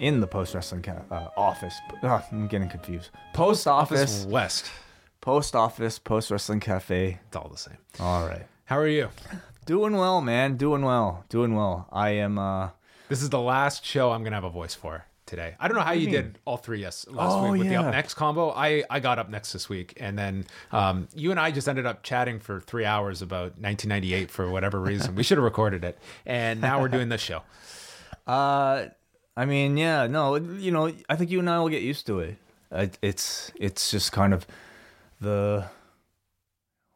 in the post wrestling uh, office. Ugh, I'm getting confused. Post office, West. post office, post wrestling cafe. It's all the same. All right, How are you? doing well, man. Doing well. Doing well. I am. uh This is the last show I'm gonna have a voice for today. I don't know how you did all three yes last Oh, week with the yeah. up next combo. I I got up next this week, and then um, you and I just ended up chatting for three hours about 1998 for whatever reason. we should have recorded it, and now we're doing this show. Uh, I mean, yeah, no, you know, I think you and I will get used to it. It's it's just kind of the.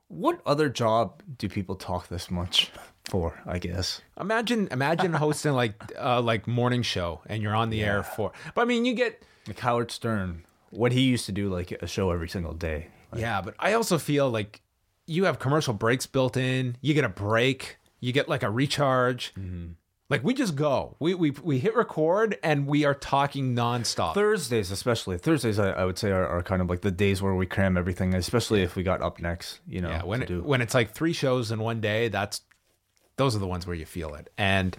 What other job do people talk this much for? I guess. Imagine imagine hosting like uh, like morning show, and you're on the air for. But I mean, you get Like Howard Stern, what he used to do, like a show every single day. Yeah, but I also feel like you have commercial breaks built in. You get a break. You get like a recharge. Like we just go. We we we hit record and we are talking nonstop. Thursdays, especially Thursdays, I, I would say are, are kind of like the days where we cram everything, especially if we got up next. You know, yeah, when it, when it's like three shows in one day, that's those are the ones where you feel it. And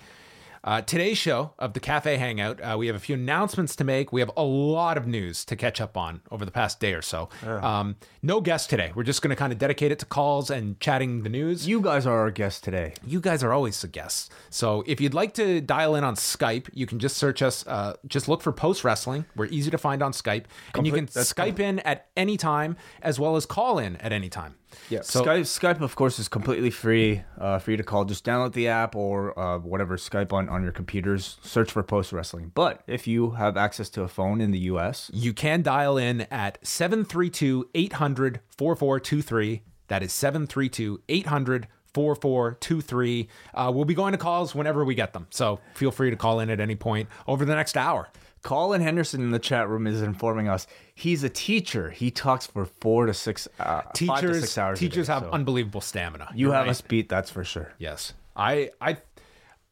uh, today's show of the Cafe Hangout, uh, we have a few announcements to make. We have a lot of news to catch up on over the past day or so. Um, no guest today. We're just going to kind of dedicate it to calls and chatting the news. you guys are our guest today. you guys are always the guests. So if you'd like to dial in on Skype, you can just search us. Uh, just look for Post Wrestling. We're easy to find on Skype, and you can Skype in at any time as well as call in at any time. Yeah, So Skype, Skype, of course, is completely free, uh, you to call. Just download the app or uh, whatever Skype on, on your computers. Search for Post Wrestling. But if you have access to a phone in the U.S., you can dial in at 732 800 4423. That is 732 800 4423. Uh, We'll be going to calls whenever we get them. So feel free to call in at any point over the next hour. Colin Henderson in the chat room is informing us he's a teacher. He talks for four to six, uh, five to Teachers, six hours. teachers day, have so unbelievable stamina. you have right. us beat. That's for sure. Yes. I I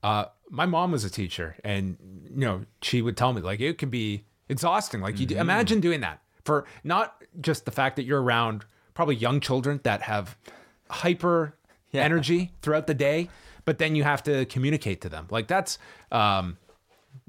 uh my mom was a teacher and you know, she would tell me like it can be exhausting. Like you Mm-hmm. do, imagine doing that for not just the fact that you're around probably young children that have hyper energy throughout the day, but then you have to communicate to them. Like that's um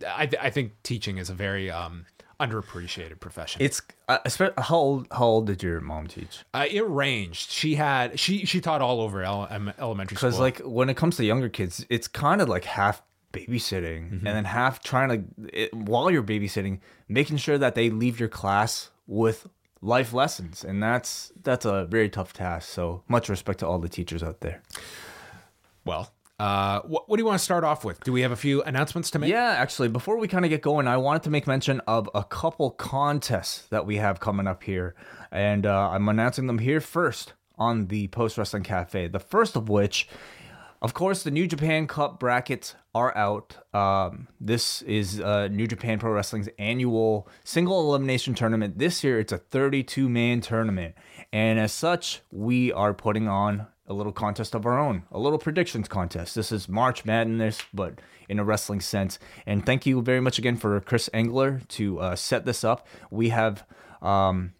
I th- I think teaching is a very um underappreciated profession. It's uh, how old? How old did your mom teach? uh, it ranged. She had she she taught all over ele- elementary school. Because like when it comes to younger kids, it's kind of like half babysitting Mm-hmm. and then half trying to it, while you're babysitting, making sure that they leave your class with life lessons, and that's that's a very tough task. So much respect to all the teachers out there. Well, uh, what, what do you want to start off with? Do we have a few announcements to make? Yeah, actually, before we kind of get going, I wanted to make mention of a couple contests that we have coming up here, and uh, I'm announcing them here first on the Post Wrestling Cafe. The first of which, of course, the New Japan Cup brackets are out. Um, this is uh, New Japan Pro Wrestling's annual single elimination tournament. This year, it's a 32 man tournament, and as such, we are putting on a little contest of our own, a little predictions contest. This is March Madness, but in a wrestling sense. And thank you very much again for Chris Engler to uh, set this up. We have um,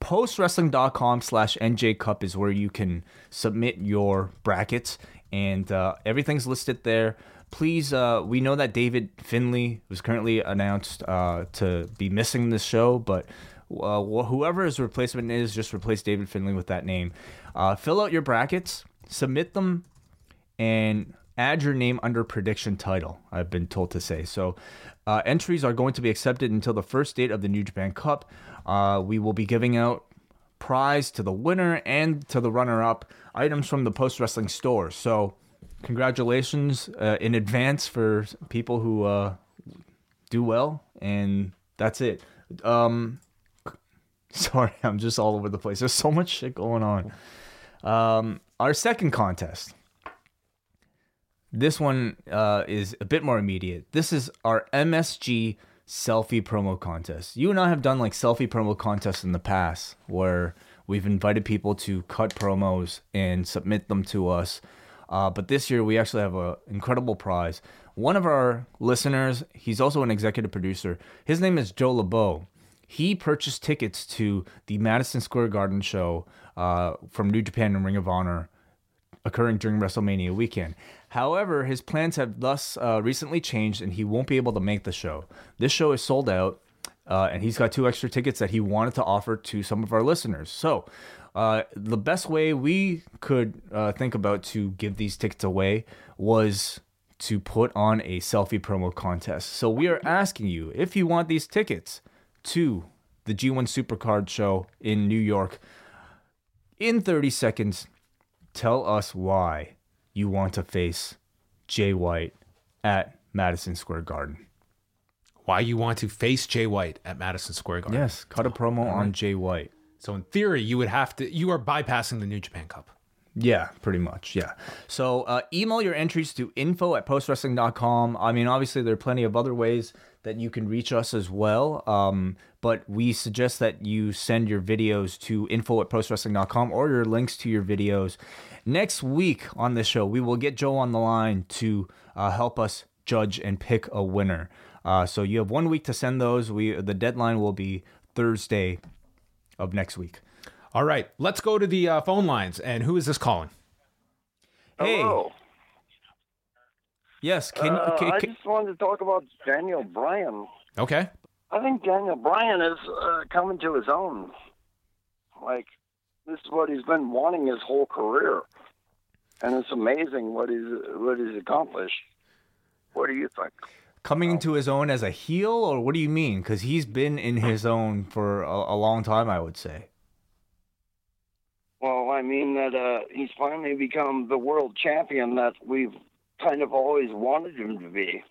postwrestling.com slash NJ Cup is where you can submit your brackets, and uh, everything's listed there. Please, uh, we know that David Finlay was currently announced uh, to be missing this show, but uh, wh- whoever his replacement is, just replace David Finlay with that name. Uh, fill out your brackets, submit them, and add your name under prediction title. I've been told to say so. Uh, entries are going to be accepted until the first date of the New Japan Cup. Uh, we will be giving out prize to the winner and to the runner-up items from the post wrestling store. So, congratulations uh, in advance for people who uh, do well, and that's it. Um, sorry, I'm just all over the place. There's so much shit going on. Um, our second contest. This one uh, is a bit more immediate. This is our MSG selfie promo contest. You and I have done like selfie promo contests in the past where we've invited people to cut promos and submit them to us. Uh, but this year we actually have an incredible prize. One of our listeners, he's also an executive producer. His name is Joe LeBeau. He purchased tickets to the Madison Square Garden show uh, from New Japan and Ring of Honor occurring during WrestleMania weekend. However, his plans have thus uh, recently changed and he won't be able to make the show. This show is sold out, uh, and he's got two extra tickets that he wanted to offer to some of our listeners. So, uh, the best way we could uh, think about to give these tickets away was to put on a selfie promo contest. So, we are asking you if you want these tickets to the G1 Supercard show in New York in 30 seconds tell us why you want to face Jay White at Madison Square Garden. Why you want to face Jay White at Madison Square Garden? Yes, cut a promo on Jay White. So in theory, you would have to. You are bypassing the New Japan Cup. Yeah, pretty much. Yeah. So uh, email your entries to info at postwrestling.com. I mean, obviously, there are plenty of other ways that you can reach us as well. Um, but we suggest that you send your videos to info at postwrestling.com or your links to your videos. Next week on this show, we will get Joe on the line to uh, help us judge and pick a winner. Uh, so you have one week to send those. We the deadline will be Thursday of next week. All right, let's go to the uh, phone lines. And who is this calling? Hey. Yes, can, Uh, can, I just wanted to talk about Daniel Bryan. Okay. I think Daniel Bryan is uh, coming to his own. Like, this is what he's been wanting his whole career, and it's amazing what he's what he's accomplished. What do you think? coming into his own as a heel, or what do you mean? Because he's been in his own for a, a long time, I would say. Well, I mean that uh, he's finally become the world champion that we've kind of always wanted him to be.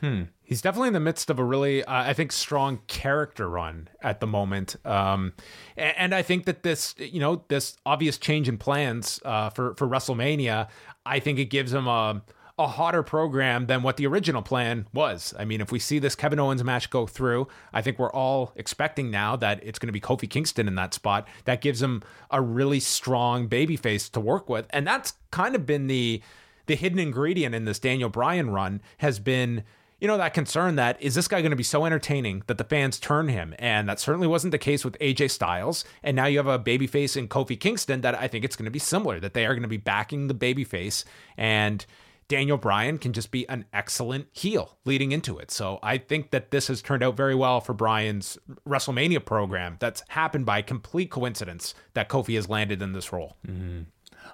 Hmm. He's definitely in the midst of a really, uh, I think, strong character run at the moment. Um, and, and I think that this, you know, this obvious change in plans uh, for for WrestleMania, I think it gives him a a hotter program than what the original plan was. I mean, if we see this Kevin Owens match go through, I think we're all expecting now that it's going to be Kofi Kingston in that spot. That gives him a really strong babyface to work with, and that's kind of been the the hidden ingredient in this Daniel Bryan run has been you know, that concern that is this guy going to be so entertaining that the fans turn him? And that certainly wasn't the case with AJ Styles. And now you have a babyface in Kofi Kingston that I think it's going to be similar, that they are going to be backing the babyface. And Daniel Bryan can just be an excellent heel leading into it. So I think that this has turned out very well for Bryan's WrestleMania program. That's happened by complete coincidence that Kofi has landed in this role. Mm-hmm.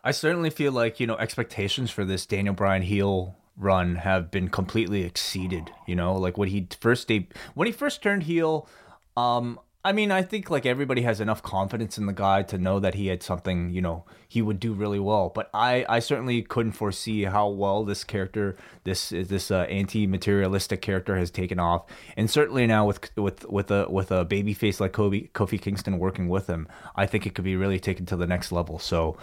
I certainly feel like you know expectations for this Daniel Bryan heel run have been completely exceeded. You know, like when he first de- when he first turned heel. Um, I mean, I think like everybody has enough confidence in the guy to know that he had something, you know, he would do really well. But I, I certainly couldn't foresee how well this character, this is this uh, anti-materialistic character, has taken off. And certainly now with with with a with a baby face like Kobe, Kofi Kingston working with him, I think it could be really taken to the next level. So,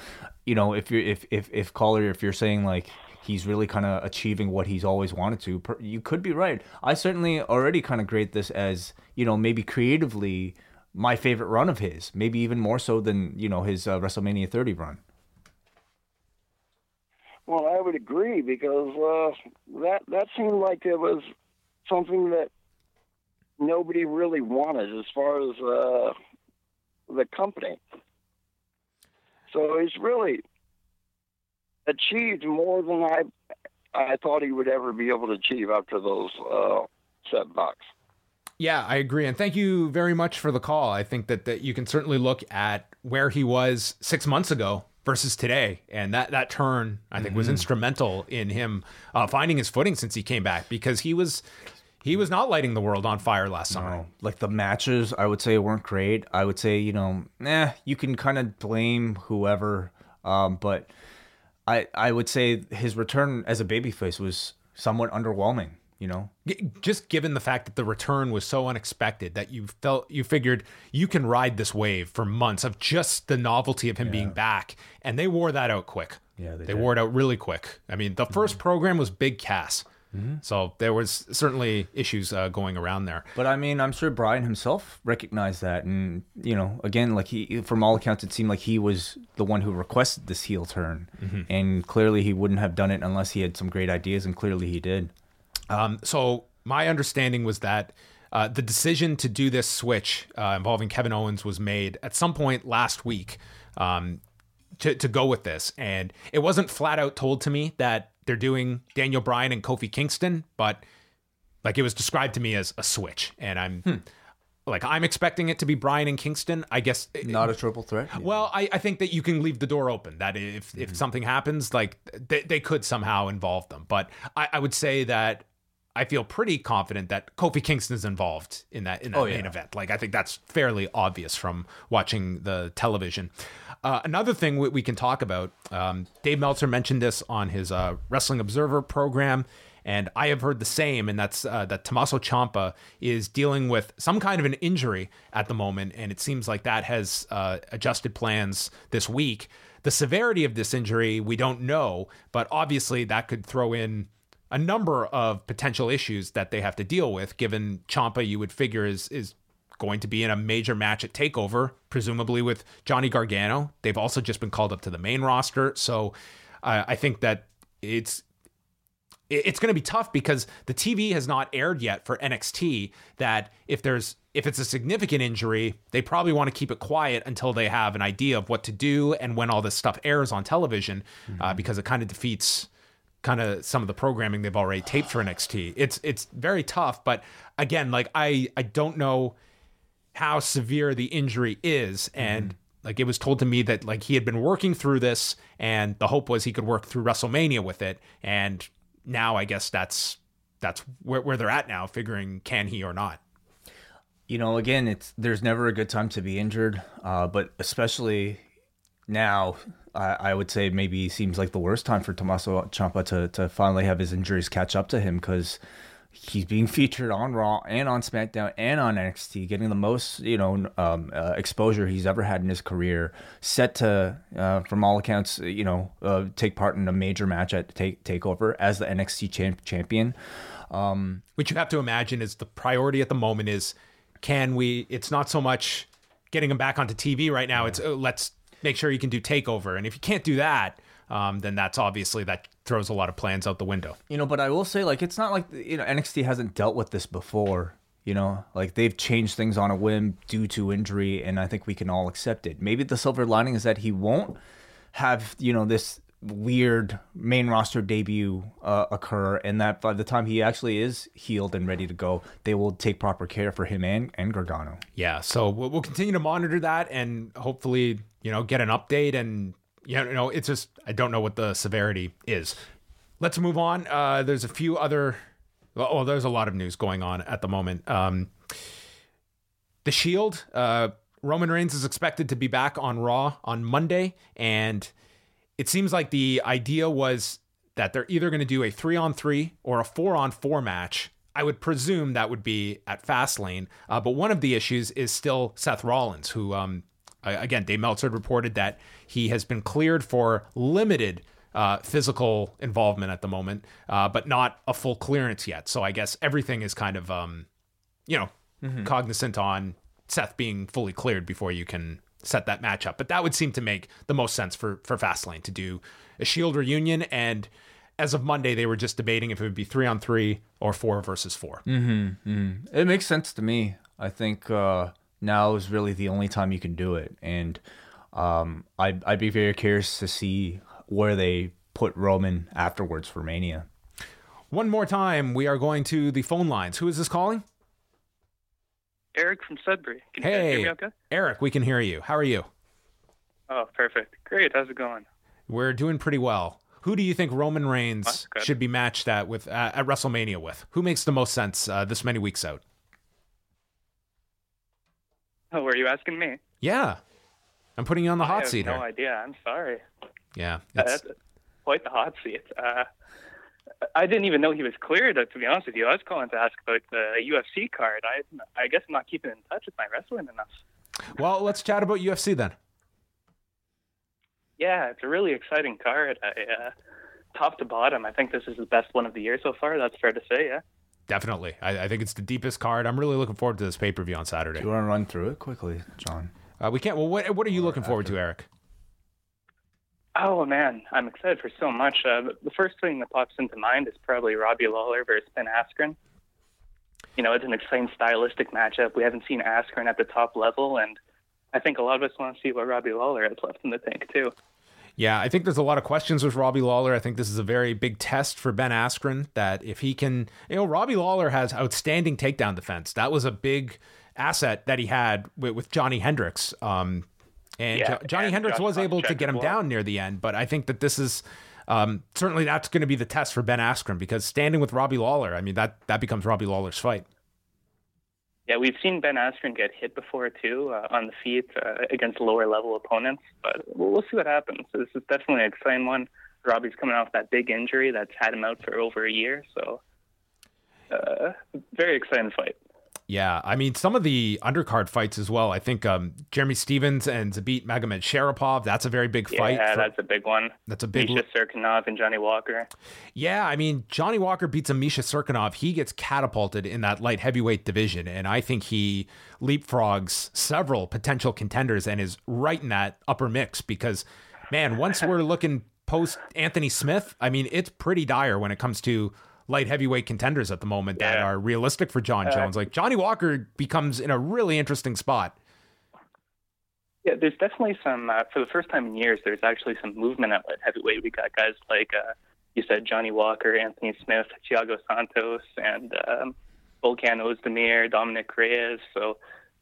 you know, if you're if if if caller, if you're saying like he's really kind of achieving what he's always wanted to. You could be right. I certainly already kind of grade this as, you know, maybe creatively my favorite run of his, maybe even more so than, you know, his uh, WrestleMania 30 run. Well, I would agree because uh, that that seemed like it was something that nobody really wanted as far as uh, the company. So he's really achieved more than I I thought he would ever be able to achieve after those uh, setbacks. Yeah, I agree. And thank you very much for the call. I think that, that you can certainly look at where he was six months ago versus today. And that, that turn, I think, was instrumental in him uh, finding his footing since he came back because he was he was not lighting the world on fire last summer. No. Like the matches, I would say weren't great. I would say, you know, nah, you can kind of blame whoever, um, but I I would say his return as a babyface was somewhat underwhelming. You know, Just given the fact that the return was so unexpected that you felt you figured you can ride this wave for months of just the novelty of him being back, and they wore that out quick. Yeah, they they wore it out really quick. I mean, the mm-hmm. 1st program was Big Cass, so there was certainly issues uh, going around there. But I mean, I'm sure Bryan himself recognized that, and you know, again, like he, from all accounts, it seemed like he was the one who requested this heel turn, and clearly he wouldn't have done it unless he had some great ideas, and clearly he did. Um, so my understanding was that uh, the decision to do this switch uh, involving Kevin Owens was made at some point last week um, to, to go with this. And it wasn't flat out told to me that they're doing Daniel Bryan and Kofi Kingston, but like it was described to me as a switch. And I'm hmm. like, I'm expecting it to be Bryan and Kingston. I guess uh, Not a triple threat. Uh, well, I, I think that you can leave the door open. That if if mm-hmm. something happens, like they, they could somehow involve them. But I, I would say that I feel pretty confident that Kofi Kingston is involved in that in that Oh, main yeah. event. Like I think that's fairly obvious from watching the television. Uh, another thing we, we can talk about. Um, Dave Meltzer mentioned this on his uh, Wrestling Observer program. And I have heard the same, and that's uh, that Tommaso Ciampa is dealing with some kind of an injury at the moment, and it seems like that has uh, adjusted plans this week. The severity of this injury we don't know, but obviously that could throw in a number of potential issues that they have to deal with. Given Ciampa, you would figure is is going to be in a major match at Takeover, presumably with Johnny Gargano. They've also just been called up to the main roster, so uh, I think that it's it's going to be tough because the TV has not aired yet for NXT. That if there's if it's a significant injury, they probably want to keep it quiet until they have an idea of what to do and when all this stuff airs on television, uh, because it kind of defeats kind of some of the programming they've already taped for NXT. It's it's very tough, but again, like I I don't know how severe the injury is. And like it was told to me that like he had been working through this and the hope was he could work through WrestleMania with it. And now I guess that's that's where, where they're at now figuring can he or not. you know, again, it's there's never a good time to be injured, uh, but especially now, I, I would say maybe seems like the worst time for Tommaso Ciampa to to finally have his injuries catch up to him because he's being featured on Raw and on SmackDown and on NXT, getting the most you know um, uh, exposure he's ever had in his career. Set to, uh, from all accounts, you know, uh, take part in a major match at take Takeover as the NXT champ- champion. Which you have to imagine is the priority at the moment is can we it's not so much getting him back onto TV right now, it's oh, let's make sure you can do takeover and if you can't do that, um, then that's obviously that throws a lot of plans out the window. You know, but I will say, like, it's not like you know NXT hasn't dealt with this before. You know, like they've changed things on a whim due to injury, and I think we can all accept it. Maybe the silver lining is that he won't have you know this weird main roster debut uh, occur, and that by the time he actually is healed and ready to go, they will take proper care for him and and Gargano. Yeah, so we'll, we'll continue to monitor that and hopefully, you know, get an update. And you know, it's just I don't know what the severity is. Let's move on. Uh, there's a few other. Oh, there's a lot of news going on at the moment. Um, the Shield. Uh, Roman Reigns is expected to be back on Raw on Monday, and it seems like the idea was that they're either going to do a three on three or a four on four match. I would presume that would be at Fastlane. Uh, but one of the issues is still Seth Rollins, who, um, uh, again, Dave Meltzer reported that he has been cleared for limited uh, physical involvement at the moment, uh, but not a full clearance yet. So I guess everything is kind of, um, you know, cognizant on Seth being fully cleared before you can set that matchup. But that would seem to make the most sense for for Fastlane to do a Shield reunion. And as of Monday, they were just debating if it would be three on three or four versus 4 It makes sense to me. I think uh, now is really the only time you can do it, and um, I'd, I'd be very curious to see where they put Roman afterwards for Mania. One more time, we are going to the phone lines. Who is this calling? Eric from Sudbury. Can you hear Hey, me okay? Eric, we can hear you. How are you? Oh, perfect. Great. How's it going? We're doing pretty well. Who do you think Roman Reigns should be matched at with uh, at WrestleMania with? Who makes the most sense uh, this many weeks out? Oh, were you asking me? Yeah, I'm putting you on the I hot have seat no here. idea. I'm sorry. Yeah, Uh, it's- That's quite the hot seat. Uh, I didn't even know he was cleared. uh, To be honest with you, I was calling to ask about the UFC card. I I guess I'm not keeping in touch with my wrestling enough. well, let's chat about UFC then. Yeah, it's a really exciting card. I, uh, top to bottom, I think this is the best one of the year so far. That's fair to say. Yeah. Definitely, I, I think it's the deepest card. I'm really looking forward to this pay per view on Saturday. Do you want to run through it quickly, John? Uh, we can't. Well, what what are you looking forward to, Eric? Oh man, I'm excited for so much. Uh, the first thing that pops into mind is probably Robbie Lawler versus Ben Askren. You know, it's an exciting stylistic matchup. We haven't seen Askren at the top level, and I think a lot of us want to see what Robbie Lawler has left in the tank too. Yeah, I think there's a lot of questions with Robbie Lawler. I think this is a very big test for Ben Askren that if he can, you know, Robbie Lawler has outstanding takedown defense. That was a big asset that he had with, with Johnny Hendricks. Um, and Yeah, Jo- Johnny and Hendricks Josh was able to get him well. down near the end, but I think that this is um, certainly that's going to be the test for Ben Askren because standing with Robbie Lawler, I mean that that becomes Robbie Lawler's fight. Yeah, we've seen Ben Askren get hit before too uh, on the feet uh, against lower level opponents, but we'll, we'll see what happens. This is definitely an exciting one. Robbie's coming off that big injury that's had him out for over a year, so uh, very exciting fight. Yeah, I mean some of the undercard fights as well. I think um, Jeremy Stephens and Zabit Magomedsharipov. That's a very big fight. yeah, for- that's a big one. that's a big. Misha Cirkunov and Johnny Walker. Yeah, I mean, Johnny Walker beats a Misha Cirkunov. He gets catapulted in that light heavyweight division, and I think he leapfrogs several potential contenders and is right in that upper mix because, man, once we're looking post Anthony Smith, I mean, it's pretty dire when it comes to light heavyweight contenders at the moment that are realistic for Jon Jones. Like Johnny Walker becomes in a really interesting spot. Yeah, there's definitely some. Uh, for the first time in years, there's actually some movement at light heavyweight. We got guys like uh, you said, Johnny Walker, Anthony Smith, Thiago Santos, and um, Volkan Ozdemir, Dominic Reyes. So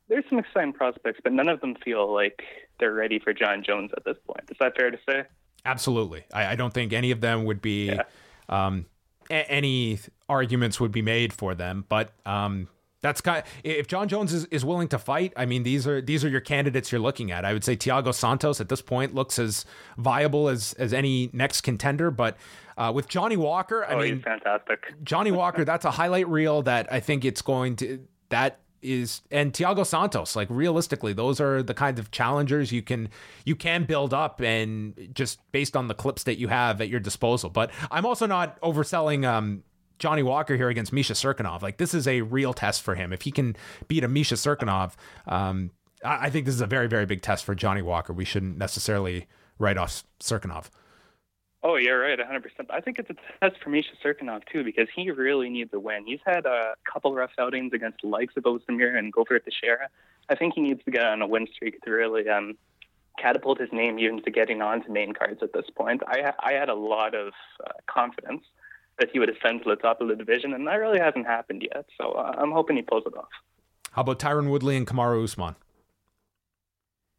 there's some exciting prospects, but none of them feel like they're ready for Jon Jones at this point. Is that fair to say? Absolutely. I, I don't think any of them would be, Yeah. um, a- any arguments would be made for them. But um, that's kind. if Jon Jones is, is willing to fight, I mean, these are these are your candidates you're looking at. I would say Thiago Santos at this point looks as viable as as any next contender. But uh, with Johnny Walker, I oh, mean, fantastic. Johnny Walker, that's a highlight reel that I think it's going to that is and Thiago Santos like realistically those are the kinds of challengers you can you can build up and just based on the clips that you have at your disposal. But I'm also not overselling um Johnny Walker here against Misha Cirkunov. Like this is a real test for him. If he can beat a Misha Cirkunov um I, I think this is a very very big test for Johnny Walker. We shouldn't necessarily write off Cirkunov Oh, you're right, 100%. I think it's a test for Misha Cirkunov, too, because he really needs a win. He's had a couple rough outings against the likes of Ozdemir and Glover Teixeira. I think he needs to get on a win streak to really um, catapult his name even to getting on to main cards at this point. I, I had a lot of uh, confidence that he would ascend to the top of the division, and that really hasn't happened yet. So uh, I'm hoping he pulls it off. how about Tyron Woodley and Kamaru Usman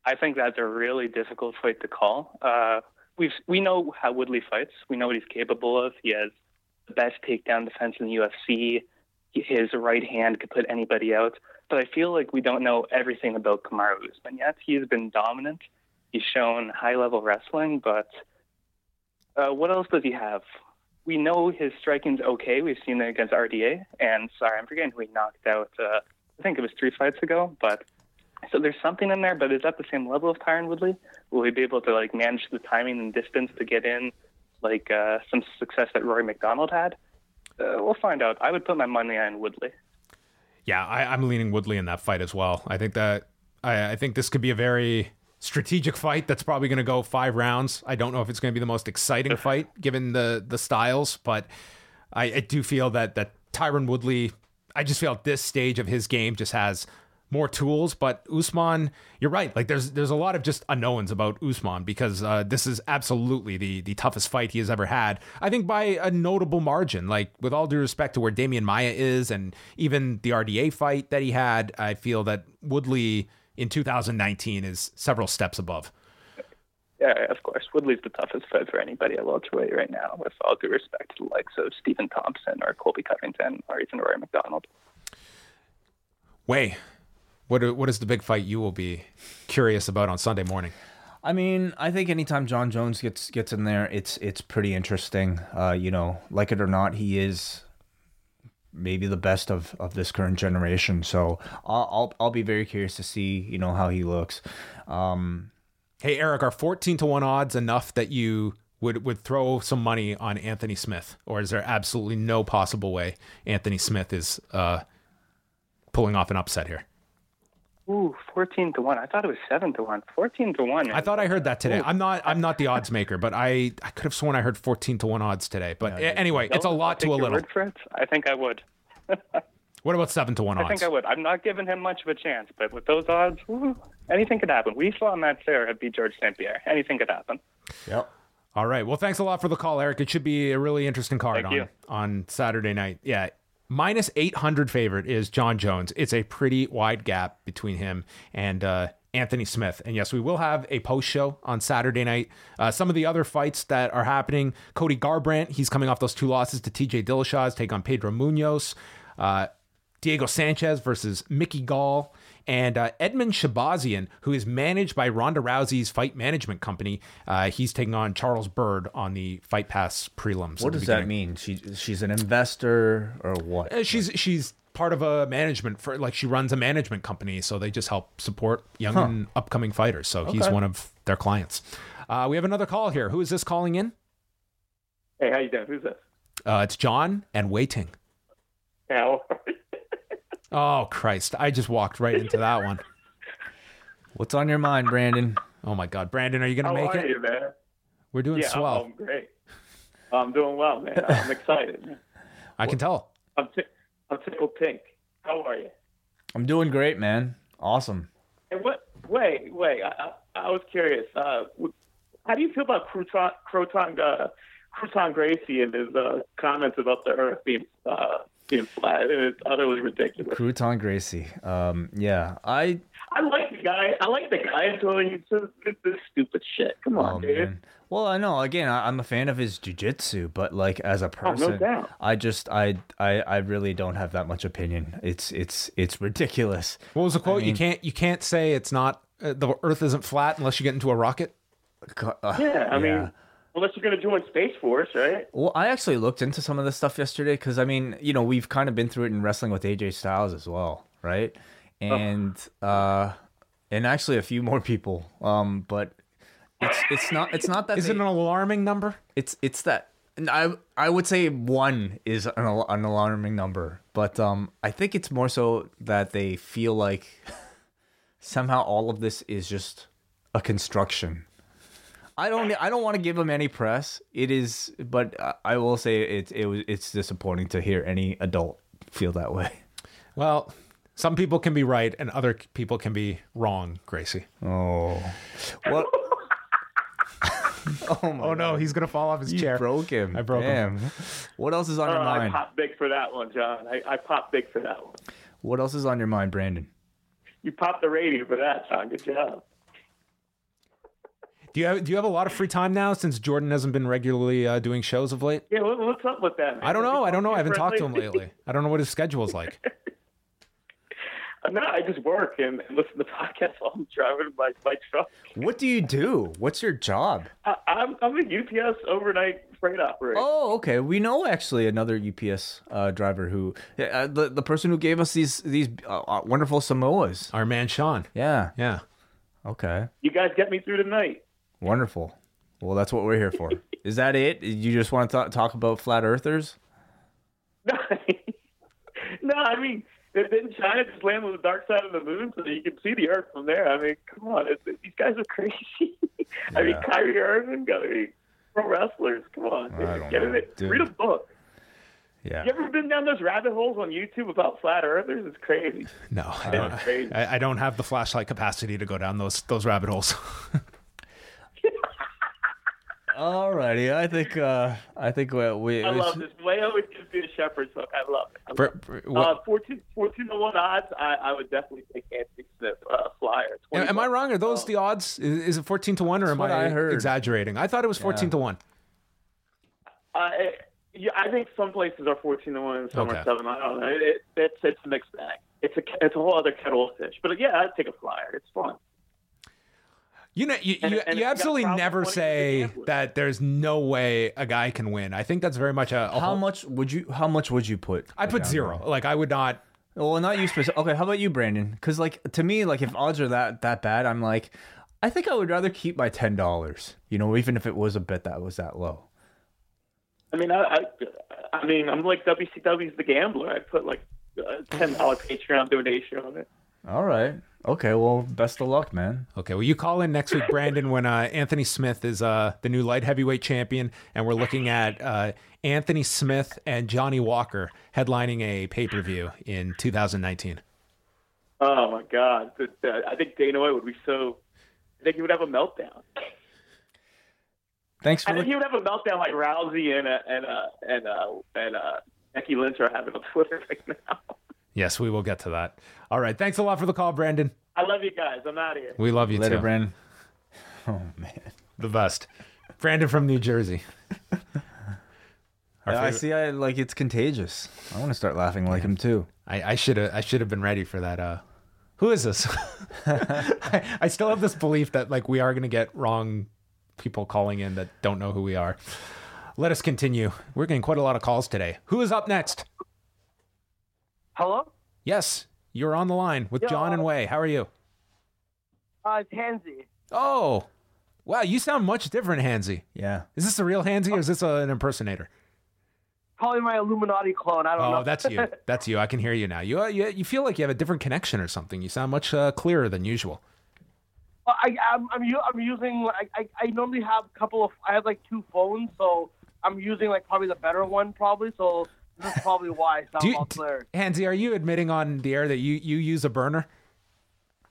I think that's a really difficult fight to call. Uh, we've we know how Woodley fights. We know what he's capable of. He has the best takedown defense in the UFC. His right hand could put anybody out. But I feel like we don't know everything about Kamaru Usman yet. He's been dominant. He's shown high level wrestling, but uh, what else does he have? We know his striking's okay. We've seen it against RDA, and sorry, I'm forgetting who he knocked out. Uh, I think it was three fights ago, but so there's something in there, but is that the same level of Tyron Woodley? Will he be able to like manage the timing and distance to get in, like uh, some success that Rory MacDonald had? Uh, we'll find out. I would put my money on Woodley. Yeah, I, I'm leaning Woodley in that fight as well. I think that I, I think this could be a very strategic fight that's probably going to go five rounds. I don't know if it's going to be the most exciting fight given the the styles, but I, I do feel that that Tyron Woodley. I just feel at this stage of his game just has more tools. But Usman, you're right. Like there's there's a lot of just unknowns about Usman because uh, this is absolutely the the toughest fight he has ever had. I think by a notable margin. Like with all due respect to where Demian Maia is, and even the RDA fight that he had, I feel that Woodley in 2019 is several steps above. Yeah, of course. Woodley's the toughest fight for anybody at welterweight right now, with all due respect to the likes of Stephen Thompson or Colby Covington or even Rory MacDonald. Wai, what what is the big fight you will be curious about on Sunday morning? I mean, I think anytime Jon Jones gets gets in there, it's it's pretty interesting. Uh, you know, like it or not, he is maybe the best of, of this current generation. So I'll, I'll I'll be very curious to see you know how he looks. Um, Hey Eric, are fourteen to one odds enough that you would would throw some money on Anthony Smith, or is there absolutely no possible way Anthony Smith is uh, pulling off an upset here? Ooh, 14 to 1. I thought it was 7 to 1. 14 to 1. I thought I heard that today. I'm not I'm not the odds maker, but I, I could have sworn I heard 14 to 1 odds today. But a- anyway, it's a lot to a little. Word for it? I think I would. What about 7 to 1 I think I would. I'm not giving him much of a chance, but with those odds, ooh, anything could happen. We saw Matt Serra beat George St. Pierre. Anything could happen. yep. All right. Well, thanks a lot for the call, Eric. It should be a really interesting card Thank on, you. on Saturday night. Yeah. Minus 800 favorite is Jon Jones. It's a pretty wide gap between him and uh, Anthony Smith. And yes, we will have a post show on Saturday night. Uh, some of the other fights that are happening Cody Garbrandt, he's coming off those two losses to TJ Dillashaw, take on Pedro Munhoz. Uh, Diego Sanchez versus Mickey Gall, and uh, Edmen Shahbazyan, who is managed by Ronda Rousey's fight management company. Uh, he's taking on Charles Byrd on the Fight Pass prelims. What at the does that mean? She she's an investor or what? Uh, she's she's part of a management for like she runs a management company, so they just help support young and upcoming fighters. So he's one of their clients. Uh, we have another call here. Who is this calling in? Hey, how you doing? Who's this? Uh, it's John and waiting. Al. Oh Christ! I just walked right into that one. What's on your mind, Brandon? Oh my God, Brandon, are you gonna How make are it? you, man? We're doing Yeah, swell. I'm great. I'm doing well, man. I'm excited. I can tell. I'm t- I'm tickled pink. How are you? I'm doing great, man. Awesome. Hey, what? Wait, wait. I, I, I was curious. Uh, how do you feel about Crouton, Croton, uh, Crouton Gracie and his uh, comments about the Earth being uh, being flat? It's utterly ridiculous. Crouton Gracie. Um, yeah, I. I like the guy. I like the guy until he's just this, this stupid shit. Come on, Oh dude. man. Well, I know. Again, I, I'm a fan of his jujitsu, but like as a Oh, no person, doubt. I just I, I I really don't have that much opinion. It's it's it's ridiculous. What was the quote? you mean- can't you can't say it's not uh, the Earth isn't flat unless you get into a rocket. Co- uh, Yeah, I Yeah. mean, unless you're going to join Space Force, right? Well, I actually looked into some of this stuff yesterday because I mean, you know, we've kind of been through it in wrestling with AJ Styles as well, right? And uh, and actually a few more people. Um, but it's it's not it's not that Is they- it an alarming number? it's it's that I I would say one is an, al- an alarming number, but um I think it's more so that they feel like somehow all of this is just a construction. I don't I don't want to give him any press. It is, but I- I will say it it was it's disappointing to hear any adult feel that way. Well, some people can be right and other people can be wrong, Gracie. Oh, what? oh my! Oh no, he's gonna fall off his You chair. broke him. I broke him. What else is on your Uh, I mind? popped big for that one, John. I, I popped big for that one. What else is on your mind, Brandon? You popped the radio for that, John. Good job. Do you have do you have a lot of free time now since Jordan hasn't been regularly uh, doing shows of late? Yeah, what, what's up with that? Man? I don't know. I don't know. I haven't talked to him lately. I don't know what his schedule is like. no, I just work and listen to podcasts while I'm driving my, my truck. What do you do? What's your job? I, I'm, I'm a UPS overnight freight operator. Oh, okay. We know actually another UPS uh, driver who uh, the the person who gave us these these uh, uh, wonderful Samoas. Our man Sean. Yeah. Yeah. Okay. You guys get me through the night. Wonderful. Well, that's what we're here for. Is that it? You just want to talk about flat earthers? No, no, I mean, didn't China just land on the dark side of the moon so that you can see the Earth from there? I mean, come on, it's, these guys are crazy. I mean, Yeah. Kyrie Irving, I mean, pro wrestlers, come on, I don't get know, it. dude. Read a book. Yeah. You ever been down those rabbit holes on YouTube about flat earthers? It's crazy. No, I don't, crazy. I, I don't have the flashlight capacity to go down those those rabbit holes. Alrighty, I think uh, I think we. we I love this. Wai always gives me a shepherd's hook. I love it. I love it. for- what- Uh, 14, 14 to 1 odds, I, I would definitely take Anthony Smith uh, flyer. am, 20 am I wrong? Are those the odds? Is, is it fourteen to one, or am I, I heard. exaggerating? I thought it was fourteen Yeah. to one. Uh, yeah, I think some places are 14 to 1 and some Okay. are 7. I don't know. It, it, it's, it's a mixed bag. It's a, it's a whole other kettle of fish. But yeah, I'd take a flyer. It's fun. You know, you, And- you, and you you absolutely never say that there's no way a guy can win. I think that's very much a, a How whole- much would you? How much would you put? I put zero. there? Like I would not. Well, not you specific. Okay, how about you, Brandon? Because like to me, like if odds are that that bad, I'm like, I think I would rather keep my ten dollars. You know, even if it was a bet that was that low. I mean, I, I, I mean, I'm like WCW's The Gambler. I put like a $10 Patreon donation on it. All right. Okay. Well, best of luck, man. Okay, well, you call in next week, Brandon, when uh, Anthony Smith is uh, the new light heavyweight champion, and we're looking at uh, Anthony Smith and Johnny Walker headlining a pay per view in 2019. Oh my God! The- the- I think Dana White would be so. I think he would have a meltdown. Thanks for I think the, he would have a meltdown like Rousey and uh, and uh, and uh, and uh, Becky Lynch are having on Twitter right now. Yes, we will get to that. All right, thanks a lot for the call, Brandon. I love you guys. I'm out of here. We love you later, too. Brandon. Oh man. The best. Brandon from New Jersey. Our Yeah, I favorite- see. I like it's contagious. I want to start laughing like him too. I, I should have I should have been ready for that. Uh, who is this? I, I still have this belief that like we are gonna get wrong people calling in that don't know who we are. Let us continue. We're getting quite a lot of calls today. Who is up next? Hello? Yes, you're on the line with John and Wai. How are you? Uh, it's Hansy. Oh, wow, you sound much different, Hansy. Yeah. Is this a real Hansy or is this a, an impersonator? Probably my Illuminati clone. I don't know. Oh, that's you. That's you. I can hear you now. You, uh, you you feel like you have a different connection or something. You sound much uh, clearer than usual. Well, I, I'm, I'm, u- I'm using. I, I, I normally have a couple of. I have like two phones, so I'm using like probably the better one, probably. So this is probably why I sound you, all clear. Hansy, are you admitting on the air that you, you use a burner?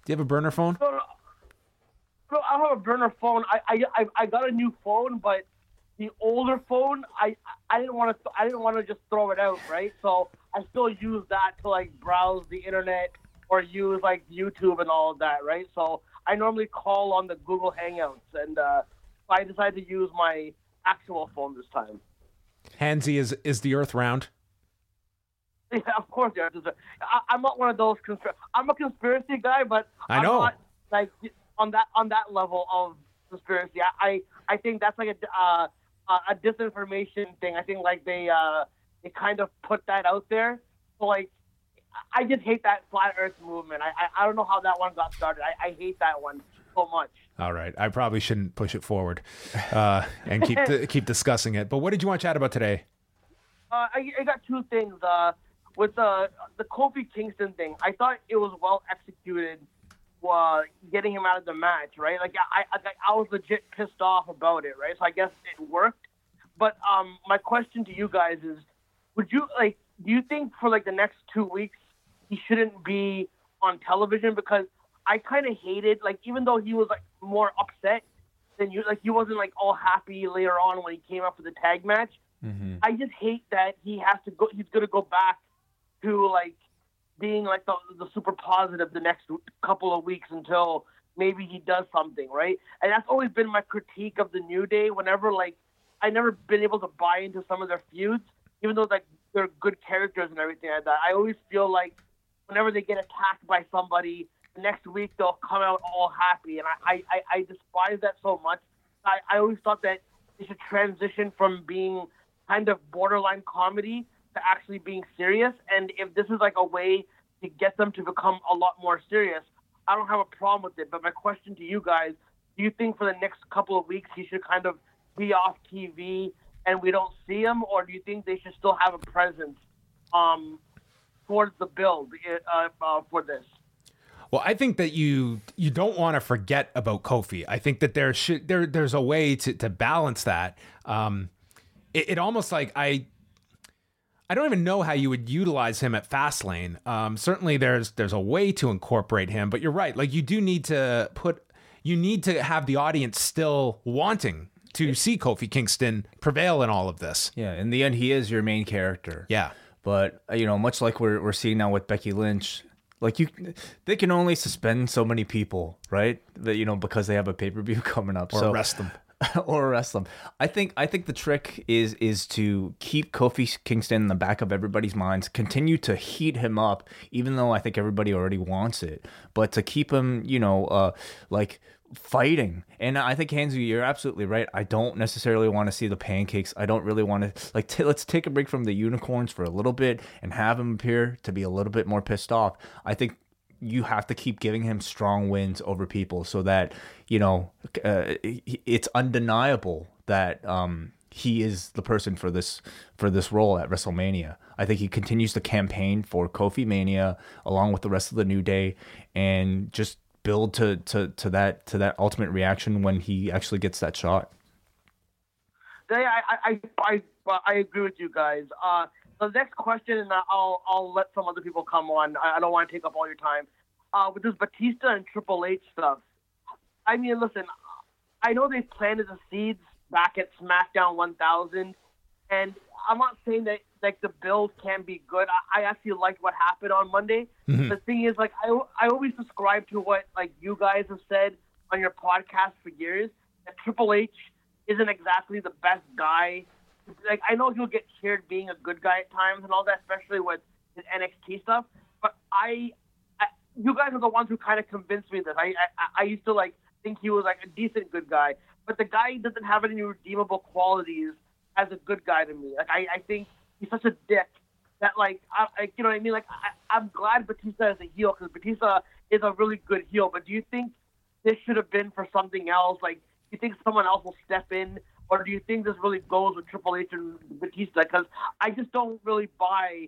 Do you have a burner phone? No, no, no, I don't have a burner phone. I, I, I, I got a new phone, but the older phone, I, I didn't want to. I didn't want to just throw it out, right? So I still use that to like browse the internet or use like YouTube and all of that, right? So I normally call on the Google Hangouts, and uh, I decided to use my actual phone this time. Hansy, is is the Earth round? Yeah, of course, yeah. there's a- I, I'm not one of those. Conspir- I'm a conspiracy guy, but I I'm know. not, like on that on that level of conspiracy. I I, I think that's like a uh, a disinformation thing. I think like they uh they kind of put that out there. So like, I just hate that flat Earth movement. I I, I don't know how that one got started. I, I hate that one so much. All right, I probably shouldn't push it forward uh, and keep keep discussing it. But what did you want to chat about today? Uh, I, I got two things. Uh, with the the Kofi Kingston thing, I thought it was well executed. Uh, getting him out of the match, right? Like I, I, I was legit pissed off about it, right? So I guess it worked. But um, my question to you guys is, would you like? Do you think for like the next two weeks he shouldn't be on television? Because I kind of hated, like, even though he was like more upset than you, like he wasn't like all happy later on when he came up for the tag match. I just hate that he has to go. He's going to go back to like being like the, the super positive the next couple of weeks until maybe he does something, right? And that's always been my critique of the New Day. Whenever like I never been able to buy into some of their feuds, even though like they're good characters and everything like that. I always feel like whenever they get attacked by somebody, the next week they'll come out all happy, and I I, I, despise that so much. I, I always thought that they should transition from being kind of borderline comedy to actually being serious. And if this is like a way to get them to become a lot more serious, I don't have a problem with it. But my question to you guys: Do you think for the next couple of weeks he should kind of be off TV and we don't see him, or do you think they should still have a presence um, towards the build uh, uh, for this? Well, I think that you you don't want to forget about Kofi. I think that there should there there's a way to to balance that. Um, it, it almost like I I don't even know how you would utilize him at Fastlane. Um, certainly there's there's a way to incorporate him, but you're right. Like you do need to put you need to have the audience still wanting to see Kofi Kingston prevail in all of this. Yeah, in the end, he is your main character. Yeah. But uh, you know, much like we're we're seeing now with Becky Lynch, like you, they can only suspend so many people, right? That you know because they have a pay per view coming up, Or so arrest them. or arrest them. I think I think the trick is is to keep Kofi Kingston in the back of everybody's minds, continue to heat him up, even though I think everybody already wants it, but to keep him, you know, uh, like fighting. And I think Hansy, you're absolutely right. I don't necessarily want to see the pancakes. I don't really want to like. T- let's take a break from the unicorns for a little bit and have him appear to be a little bit more pissed off. I think you have to keep giving him strong wins over people so that you know uh, it's undeniable that um, he is the person for this for this role at WrestleMania. I think he continues to campaign for Kofi Mania along with the rest of the New Day and just build to to to that to that ultimate reaction when he actually gets that shot. Yeah, I, I, I, I, I agree with you guys. Uh, the next question, and I'll, I'll let some other people come on. I, I don't want to take up all your time. Uh, with this Batista and Triple H stuff, I mean, listen, I know they planted the seeds back at SmackDown 1000, and I'm not saying that like the build can be good. I, I actually liked what happened on Monday. Mm-hmm. The thing is, like, I, I always subscribe to what like you guys have said on your podcast for years that Triple H isn't exactly the best guy. Like, I know he'll get cheered being a good guy at times and all that, especially with his NXT stuff. But I, I you guys are the ones who kind of convinced me that I, I, I used to like think he was like a decent good guy, but the guy doesn't have any redeemable qualities as a good guy to me. Like, I, I think he's such a dick that like, I, like you know what I mean? Like, I, I'm glad Batista is a heel because Batista is a really good heel. But do you think this should have been for something else? Like, you think someone else will step in, or do you think this really goes with Triple H and Batista? Because I just don't really buy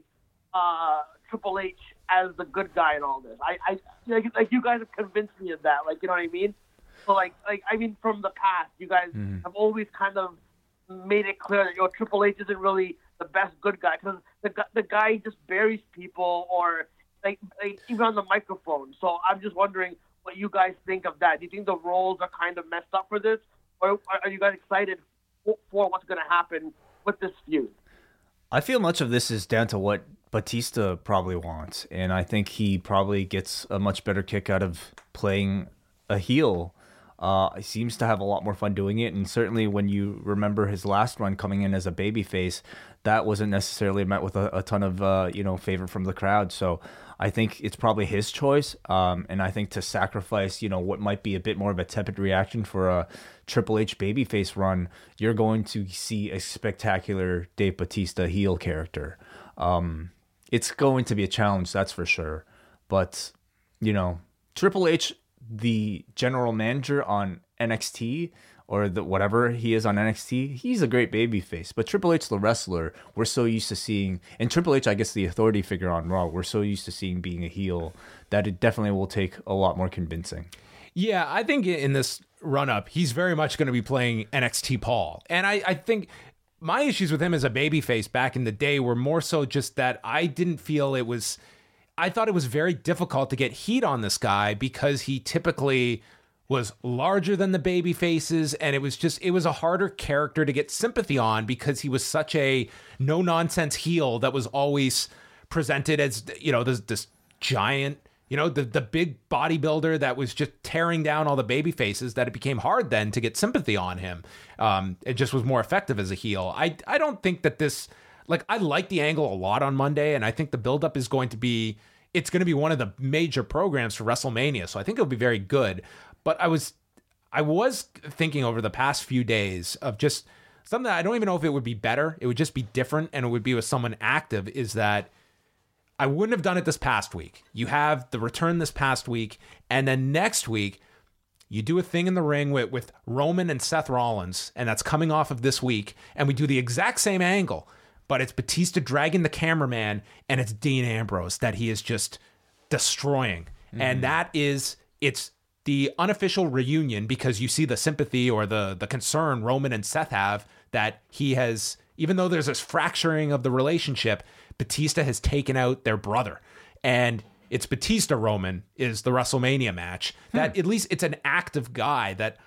uh, Triple H as the good guy in all this. I, I like, like you guys have convinced me of that. Like, you know what I mean? So like, like I mean, from the past, you guys have always kind of made it clear that your Triple H isn't really the best good guy because the the guy just buries people or like, like even on the microphone. So I'm just wondering what you guys think of that. Do you think the roles are kind of messed up for this, or are you guys excited for, what's going to happen with this feud? I feel much of this is down to what Batista probably wants, and I think he probably gets a much better kick out of playing a heel. Uh, he seems to have a lot more fun doing it, and certainly when you remember his last run coming in as a babyface, that wasn't necessarily met with a, a ton of uh, you know favor from the crowd. So I think it's probably his choice, um, and I think to sacrifice you know what might be a bit more of a tepid reaction for a Triple H babyface run, you're going to see a spectacular Dave Batista heel character. Um, it's going to be a challenge, that's for sure. But you know, Triple H, the general manager on NXT or the whatever he is on NXT, he's a great babyface. But Triple H, the wrestler, we're so used to seeing, and Triple H, I guess, the authority figure on Raw, we're so used to seeing being a heel that it definitely will take a lot more convincing. Yeah, I think in this run up, he's very much going to be playing NXT Paul. And I, I think my issues with him as a babyface back in the day were more so just that I didn't feel it was. I thought it was very difficult to get heat on this guy because he typically was larger than the baby faces and it was just it was a harder character to get sympathy on because he was such a no nonsense heel that was always presented as you know this this giant you know the the big bodybuilder that was just tearing down all the baby faces that it became hard then to get sympathy on him um it just was more effective as a heel. I i don't think that this like i like the angle a lot on monday and i think the buildup is going to be it's going to be one of the major programs for wrestlemania so i think it'll be very good. But i was i was thinking over the past few days of just something i don't even know if it would be better it would just be different and it would be with someone active is that I wouldn't have done it this past week. You have the return this past week, and then next week, you do a thing in the ring with, with Roman and Seth Rollins, and that's coming off of this week, and we do the exact same angle, but it's Batista dragging the cameraman, and it's Dean Ambrose that he is just destroying. And mm. that is, it's the unofficial reunion because you see the sympathy or the the concern Roman and Seth have that he has even though there's this fracturing of the relationship, Batista has taken out their brother. And it's Batista Roman is the WrestleMania match. That hmm. at least it's an active guy that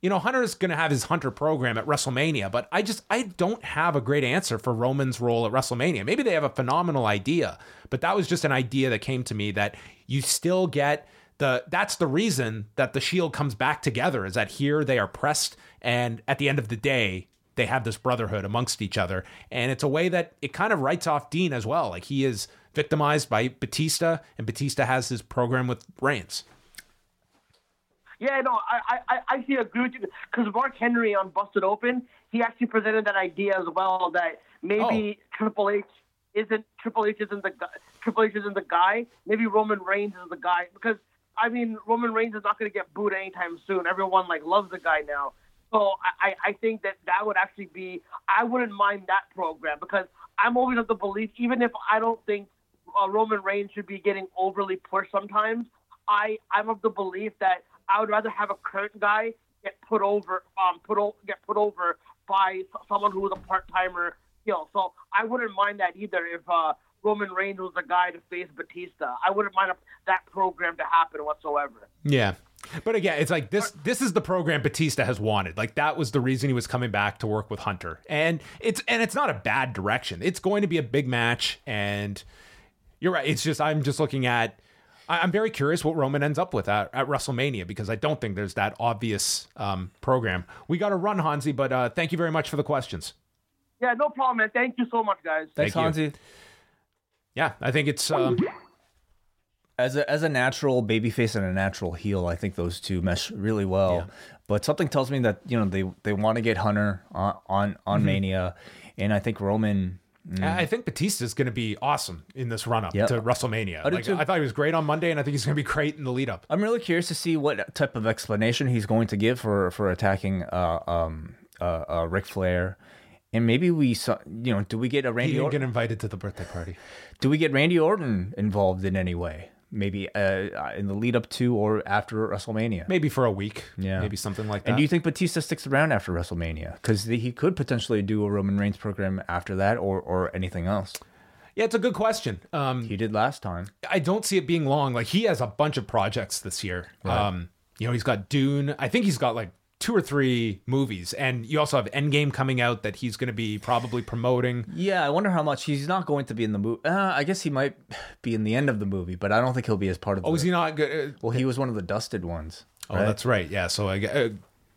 you know, Hunter's going to have his Hunter program at WrestleMania, but I just I don't have a great answer for Roman's role at WrestleMania. Maybe they have a phenomenal idea, but that was just an idea that came to me that you still get the that's the reason that the Shield comes back together is that here they are pressed and at the end of the day they have this brotherhood amongst each other and it's a way that it kind of writes off Dean as well. Like he is victimized by Batista and Batista has his program with Reigns. Yeah, no, I I, I actually agree with you because Mark Henry on Busted Open, he actually presented that idea as well that maybe Oh. Triple H isn't Triple H isn't the guy, Triple H isn't the guy. Maybe Roman Reigns is the guy because I mean Roman Reigns is not going to get booed anytime soon. Everyone like loves the guy now. So I, I think that that would actually be I wouldn't mind that program because I'm always of the belief even if I don't think uh, Roman Reigns should be getting overly pushed sometimes. I I'm of the belief that I would rather have a current guy get put over um put o- get put over by someone who was a part timer. You know, so I wouldn't mind that either if uh, Roman Reigns was the guy to face Batista. I wouldn't mind that program to happen whatsoever. Yeah. But again, it's like this this is the program Batista has wanted. Like that was the reason he was coming back to work with Hunter. And it's and it's not a bad direction. It's going to be a big match and you're right. It's just I'm just looking at I- I'm very curious what Roman ends up with at, at WrestleMania because I don't think there's that obvious um, program. We got to run, Hansy, but uh, thank you very much for the questions. Yeah, no problem, man. Thank you so much, guys. Thanks, Thank you. Hansy. Yeah, I think it's um, As a as a natural babyface and a natural heel, I think those two mesh really well. Yeah. But something tells me that you know they they want to get Hunter on on, on Mm-hmm. Mania, and I think Roman. I I think Batista's going to be awesome in this run up Yeah. to WrestleMania. I Like. I thought he was great on Monday, and I think he's going to be great in the lead up. I'm really curious to see what type of explanation he's going to give for for attacking uh um uh, uh Ric Flair. And maybe we saw, you know, do we get a He Randy didn't Orton? get invited to the birthday party. do we get Randy Orton involved in any way? Maybe uh, in the lead up to or after WrestleMania. Maybe for a week. Yeah. Maybe something like that. And do you think Batista sticks around after WrestleMania? Because he could potentially do a Roman Reigns program after that, or or anything else. yeah, it's a good question. Um, He did last time. I don't see it being long. Like he has a bunch of projects this year. Um, you know, he's got Dune. I think he's got like two or three movies, and you also have Endgame coming out that he's going to be probably promoting. Yeah, I wonder how much he's not going to be in the movie. Uh, I guess he might be in the end of the movie, but I don't think he'll be as part of. Oh, the, is he not good? Well, he was one of the dusted ones. Oh, that's right. Yeah. So I uh,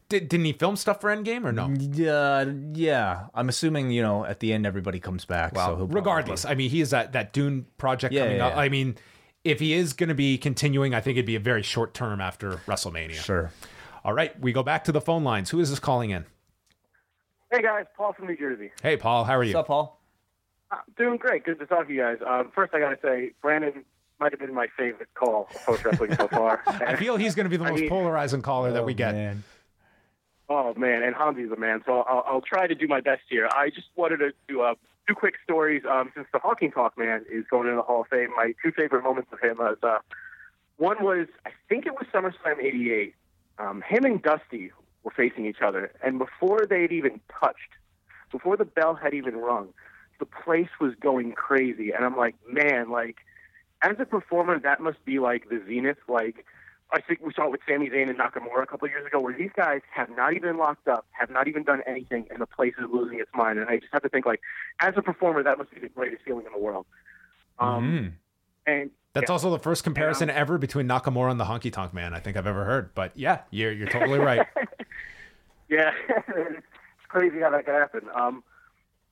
did, didn't he film stuff for Endgame or no? Yeah, yeah. I'm assuming you know at the end everybody comes back. so he'll probably- regardless, I mean, he is that that Dune project Yeah, coming yeah, up. yeah. I mean, if he is going to be continuing, I think it'd be a very short term after WrestleMania. Sure. All right, we go back to the phone lines. Who is this calling in? Hey guys, Paul from New Jersey. Hey, Paul, how are you? What's up, Paul? Uh, doing great. Good to talk to you guys. Um, first, I gotta say, Brandon might have been my favorite call post wrestling so far. I feel he's going to be the I most mean- polarizing caller that we get. Man. Oh man, and Hansy's a man, so I'll, I'll try to do my best here. I just wanted to do uh, two quick stories. Um, since the Honky Tonk Man is going into the Hall of Fame, my two favorite moments of him was uh, one was I think it was SummerSlam '88. Um, him and Dusty were facing each other, and before they'd even touched, before the bell had even rung, the place was going crazy. And I'm like, man, like as a performer, that must be like the zenith. Like I think we saw it with Sami Zayn and Nakamura a couple of years ago, where these guys have not even locked up, have not even done anything, and the place is losing its mind. And I just have to think, like, as a performer, that must be the greatest feeling in the world. Um, Mhm. And That's yeah. also the first comparison ever between Nakamura and the Honky Tonk Man I think I've ever heard. But yeah, you're you're totally right. Yeah, it's crazy how that can happen. Um,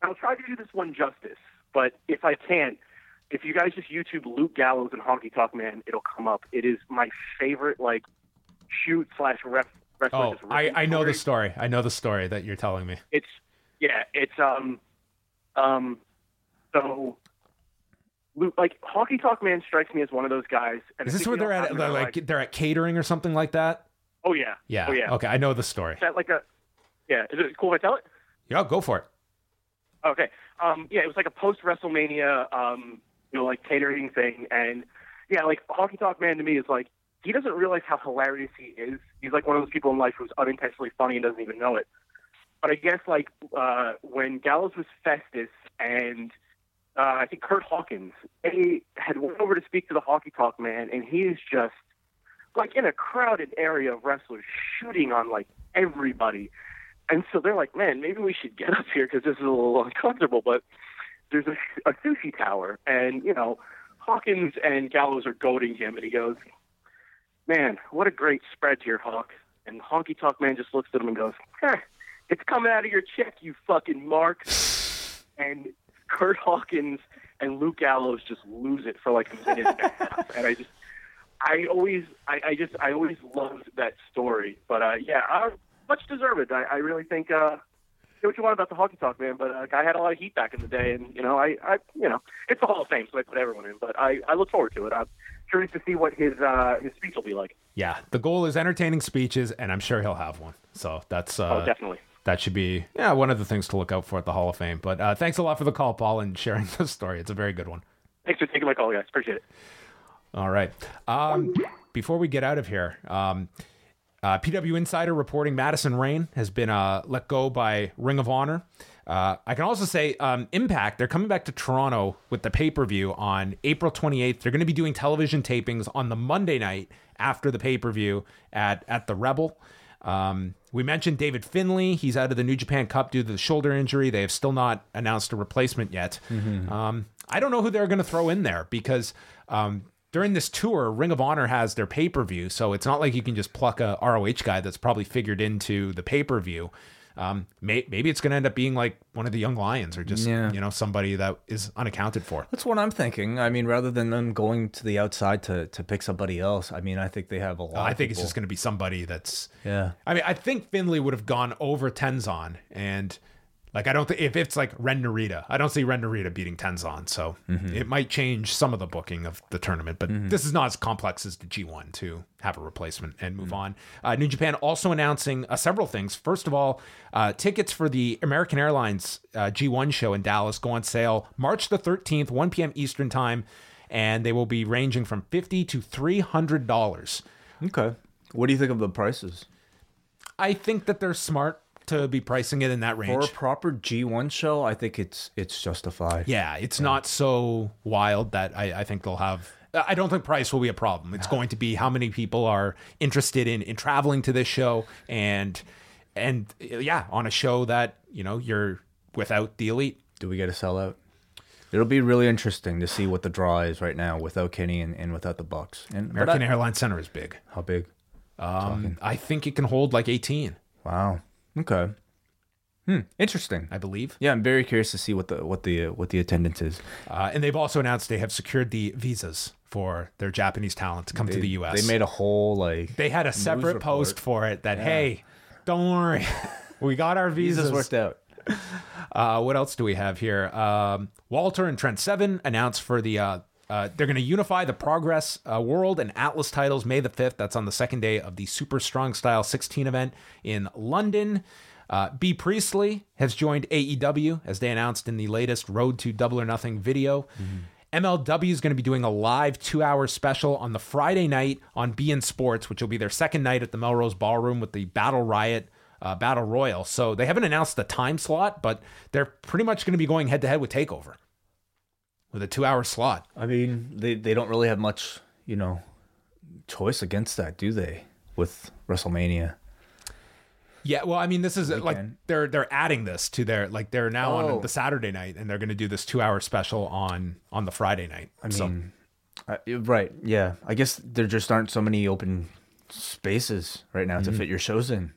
I'll try to do this one justice, but if I can't, if you guys just YouTube Luke Gallows and Honky Tonk Man, it'll come up. It is my favorite, like, shoot slash ref. Oh, I, I know the story. I know the story that you're telling me. It's yeah, it's um um so like Honky Tonk Man strikes me as one of those guys. And Is this where they're at? They're our like they're at catering or something like that. oh yeah, Yeah. oh yeah. Okay, I know the story. Is that like a yeah? Is it cool if I tell it? Yeah, go for it. Okay. Um, yeah, it was like a post WrestleMania, um, you know, like catering thing, and yeah, like Honky Tonk Man to me is like he doesn't realize how hilarious he is. He's like one of those people in life who's unintentionally funny and doesn't even know it. But I guess like uh, when Gallows was Festus and uh, I think Kurt Hawkins, they had went over to speak to the Honky Tonk Man, and he is just like in a crowded area of wrestlers shooting on like everybody. And so they're like, man, maybe we should get up here because this is a little uncomfortable. But there's a, a sushi tower, and you know, Hawkins and Gallows are goading him, and he goes, "Man, what a great spread here, Hawk." And Honky Tonk Man just looks at him and goes, eh, "It's coming out of your check, you fucking mark." and Kurt Hawkins and Luke Gallows just lose it for like a minute and a half, and I just. I always, I, I just, I always loved that story. But uh, yeah, uh, much deserved. I, I really think uh, say what you want about the Honky Tonk, man, but uh, guy had a lot of heat back in the day, and you know, I, I, you know, it's the Hall of Fame, so I put everyone in. But I, I look forward to it. I'm curious to see what his uh, his speech will be like. Yeah, the goal is entertaining speeches, and I'm sure he'll have one. So that's uh, oh, definitely. That should be yeah one of the things to look out for at the Hall of Fame. But uh, thanks a lot for the call, Paul, and sharing the story. It's a very good one. Thanks for taking my call, guys. Appreciate it. All right. Um, before we get out of here, um, uh, PW Insider reporting Madison Rayne has been uh, let go by Ring of Honor. Uh, I can also say um, Impact, they're coming back to Toronto with the pay per view on April 28th. They're going to be doing television tapings on the Monday night after the pay per view at, at the Rebel. Um, we mentioned David Finlay. He's out of the New Japan Cup due to the shoulder injury. They have still not announced a replacement yet. Mm-hmm. Um, I don't know who they're going to throw in there because um, during this tour, Ring of Honor has their pay per view, so it's not like you can just pluck a ROH guy that's probably figured into the pay per view. Um, may, maybe it's going to end up being like one of the young lions or just yeah. you know somebody that is unaccounted for. That's what I'm thinking. I mean, rather than them going to the outside to to pick somebody else, I mean, I think they have a lot. Uh, I think people. it's just going to be somebody that's yeah. I mean, I think Finlay would have gone over Tenzan and like I don't think if it's like Ren Narita, I don't see Ren Narita beating Tenzan, so mm-hmm. it might change some of the booking of the tournament. But mm-hmm. this is not as complex as the G1 to have a replacement and move mm-hmm. on. Uh, New Japan also announcing uh, several things. First of all, uh, tickets for the American Airlines uh, G1 show in Dallas go on sale March the 13th, 1 p.m. Eastern time, and they will be ranging from fifty to three hundred dollars. Okay, what do you think of the prices? I think that they're smart to be pricing it in that range. For a proper G1 show, I think it's it's justified. Yeah, it's yeah. not so wild that I, I think they'll have I don't think price will be a problem. It's going to be how many people are interested in in traveling to this show and and yeah, on a show that, you know, you're without the elite. Do we get a sellout? It'll be really interesting to see what the draw is right now without Kenny and, and without the Bucks. And American Airlines Center is big. How big? Um, I think it can hold like 18. Wow. Okay. Hmm. Interesting. I believe. Yeah, I'm very curious to see what the what the what the attendance is. Uh, and they've also announced they have secured the visas for their Japanese talent to come they, to the U.S. They made a whole like. They had a separate post for it that yeah. hey, don't worry, we got our visas. visas worked out. Uh, what else do we have here? Um, Walter and Trent Seven announced for the. Uh, uh, they're going to unify the Progress uh, World and Atlas titles May the 5th. That's on the second day of the Super Strong Style 16 event in London. Uh, Bea Priestley has joined AEW as they announced in the latest Road to Double or Nothing video. Mm-hmm. MLW is going to be doing a live two hour special on the Friday night on beIN Sports, which will be their second night at the Melrose Ballroom with the Battle Riot uh, Battle Royal. So they haven't announced the time slot, but they're pretty much going to be going head to head with TakeOver with a two hour slot. I mean, they, they don't really have much, you know, choice against that, do they? With WrestleMania. Yeah, well, I mean, this is Weekend. like they're they're adding this to their like they're now oh. on the Saturday night, and they're going to do this two hour special on on the Friday night. I mean, uh, right? Yeah, I guess there just aren't so many open spaces right now mm-hmm. to fit your shows in.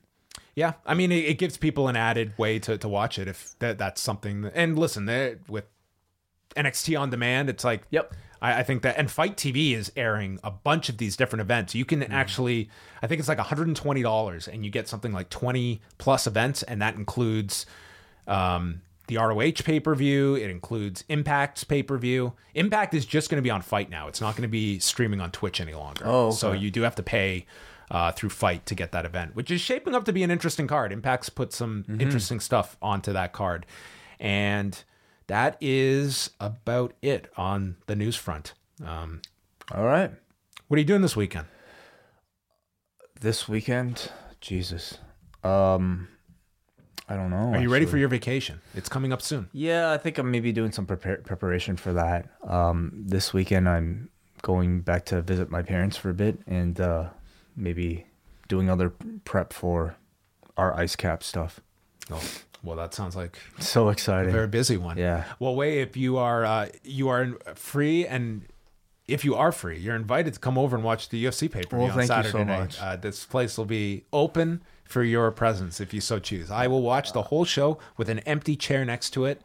Yeah, I mean, it, it, gives people an added way to, to watch it if that, that's something. That, and listen, with NXT on demand, it's like, yep, I, I, think that and Fight TV is airing a bunch of these different events. You can mm. actually, I think it's like $120 and you get something like 20 plus events, and that includes um, the ROH pay per view. It includes Impact's pay per view. Impact is just going to be on Fight now. It's not going to be streaming on Twitch any longer. Oh, okay. so you do have to pay. Uh, through Fight to get that event, which is shaping up to be an interesting card. Impact's put some mm-hmm. interesting stuff onto that card. And that is about it on the news front. Um, All right. What are you doing this weekend? This weekend, Jesus. Um, I don't know. Are actually. you ready for your vacation? It's coming up soon. Yeah, I think I'm maybe doing some prepare- preparation for that. Um, this weekend, I'm going back to visit my parents for a bit, and uh, maybe doing other prep for our ice cap stuff. Oh, well, that sounds like So exciting. a very busy one. Yeah. Well, Wai, if you are uh, you are free and if you are free, you're invited to come over and watch the UFC pay per view Well, on thank you Saturday so night. much. Uh, this place will be open for your presence if you so choose. I will watch the whole show with an empty chair next to it,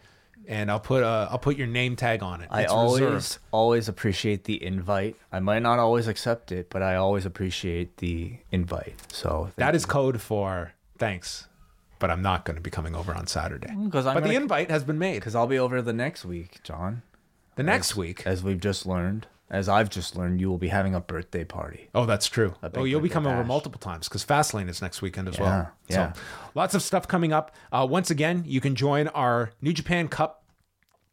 and I'll put uh, I'll put your name tag on it. I always reserved. always appreciate the invite. I might not always accept it, but I always appreciate the invite. So that is you. code for thanks, but I'm not going to be coming over on Saturday. 'Cause I'm but the invite has been made. because I'll be over the next week, John. The next week. As we've just learned, as I've just learned, you will be having a birthday party. Oh, that's true. Oh, you'll be coming over multiple times because Fastlane is next weekend as Yeah, well. yeah. So lots of stuff coming up. Uh, once again, you can join our New Japan Cup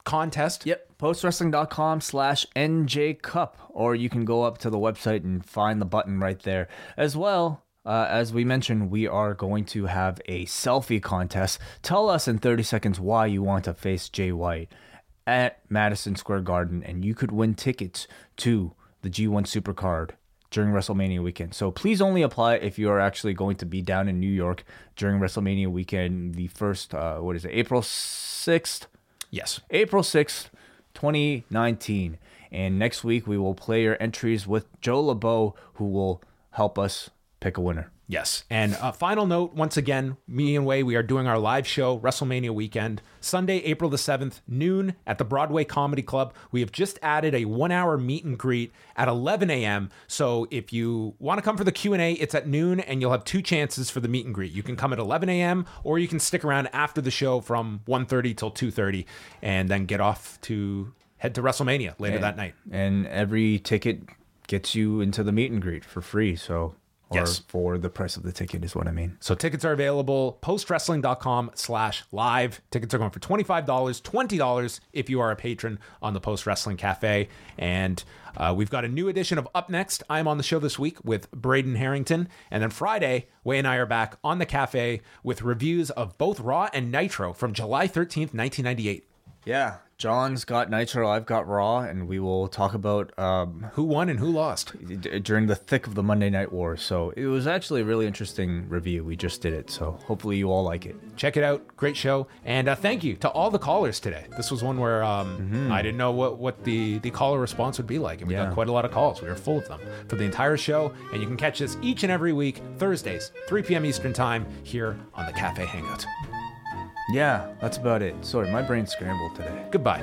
contest. Yep, postwrestling.com slash NJ Cup, or you can go up to the website and find the button right there. As well, uh, as we mentioned, we are going to have a selfie contest. Tell us in 30 seconds why you want to face Jay White at Madison Square Garden, and you could win tickets to the G1 Supercard during WrestleMania weekend. So please only apply if you are actually going to be down in New York during WrestleMania weekend, the first, uh, what is it, April 6th? Yes. April 6th, 2019. And next week, we will play your entries with Joe LeBeau, who will help us pick a winner. Yes. And uh, final note once again, me and Wai, we are doing our live show, WrestleMania weekend, Sunday, April the 7th, noon at the Broadway Comedy Club. We have just added a one hour meet and greet at 11 a.m. So if you want to come for the Q&A, it's at noon and you'll have two chances for the meet and greet. You can come at 11 a.m. or you can stick around after the show from 1.30 till 2.30 and then get off to head to WrestleMania later that night. And every ticket gets you into the meet and greet for free. So, Yes. for the price of the ticket is what I mean. So tickets are available postwrestling.com slash live. Tickets are going for $25, $20 if you are a patron on the Post Wrestling Cafe. And uh, we've got a new edition of Up Next. I'm on the show this week with Braden Harrington. And then Friday, Wai and I are back on the cafe with reviews of both Raw and Nitro from July 13th, 1998. Yeah, John's got Nitro, I've got Raw, and we will talk about um, Who won and who lost? d- during the thick of the Monday Night War. So it was actually a really interesting review. We just did it. So hopefully you all like it. check it out great show and uh, thank you to all the callers today this was one where um, i didn't know what, what the, the caller response would be like and we Yeah. got quite a lot of calls we were full of them for the entire show and you can catch us each and every week thursdays 3 p.m eastern time here on the cafe hangout yeah, that's about it. Sorry, my brain scrambled today. Goodbye.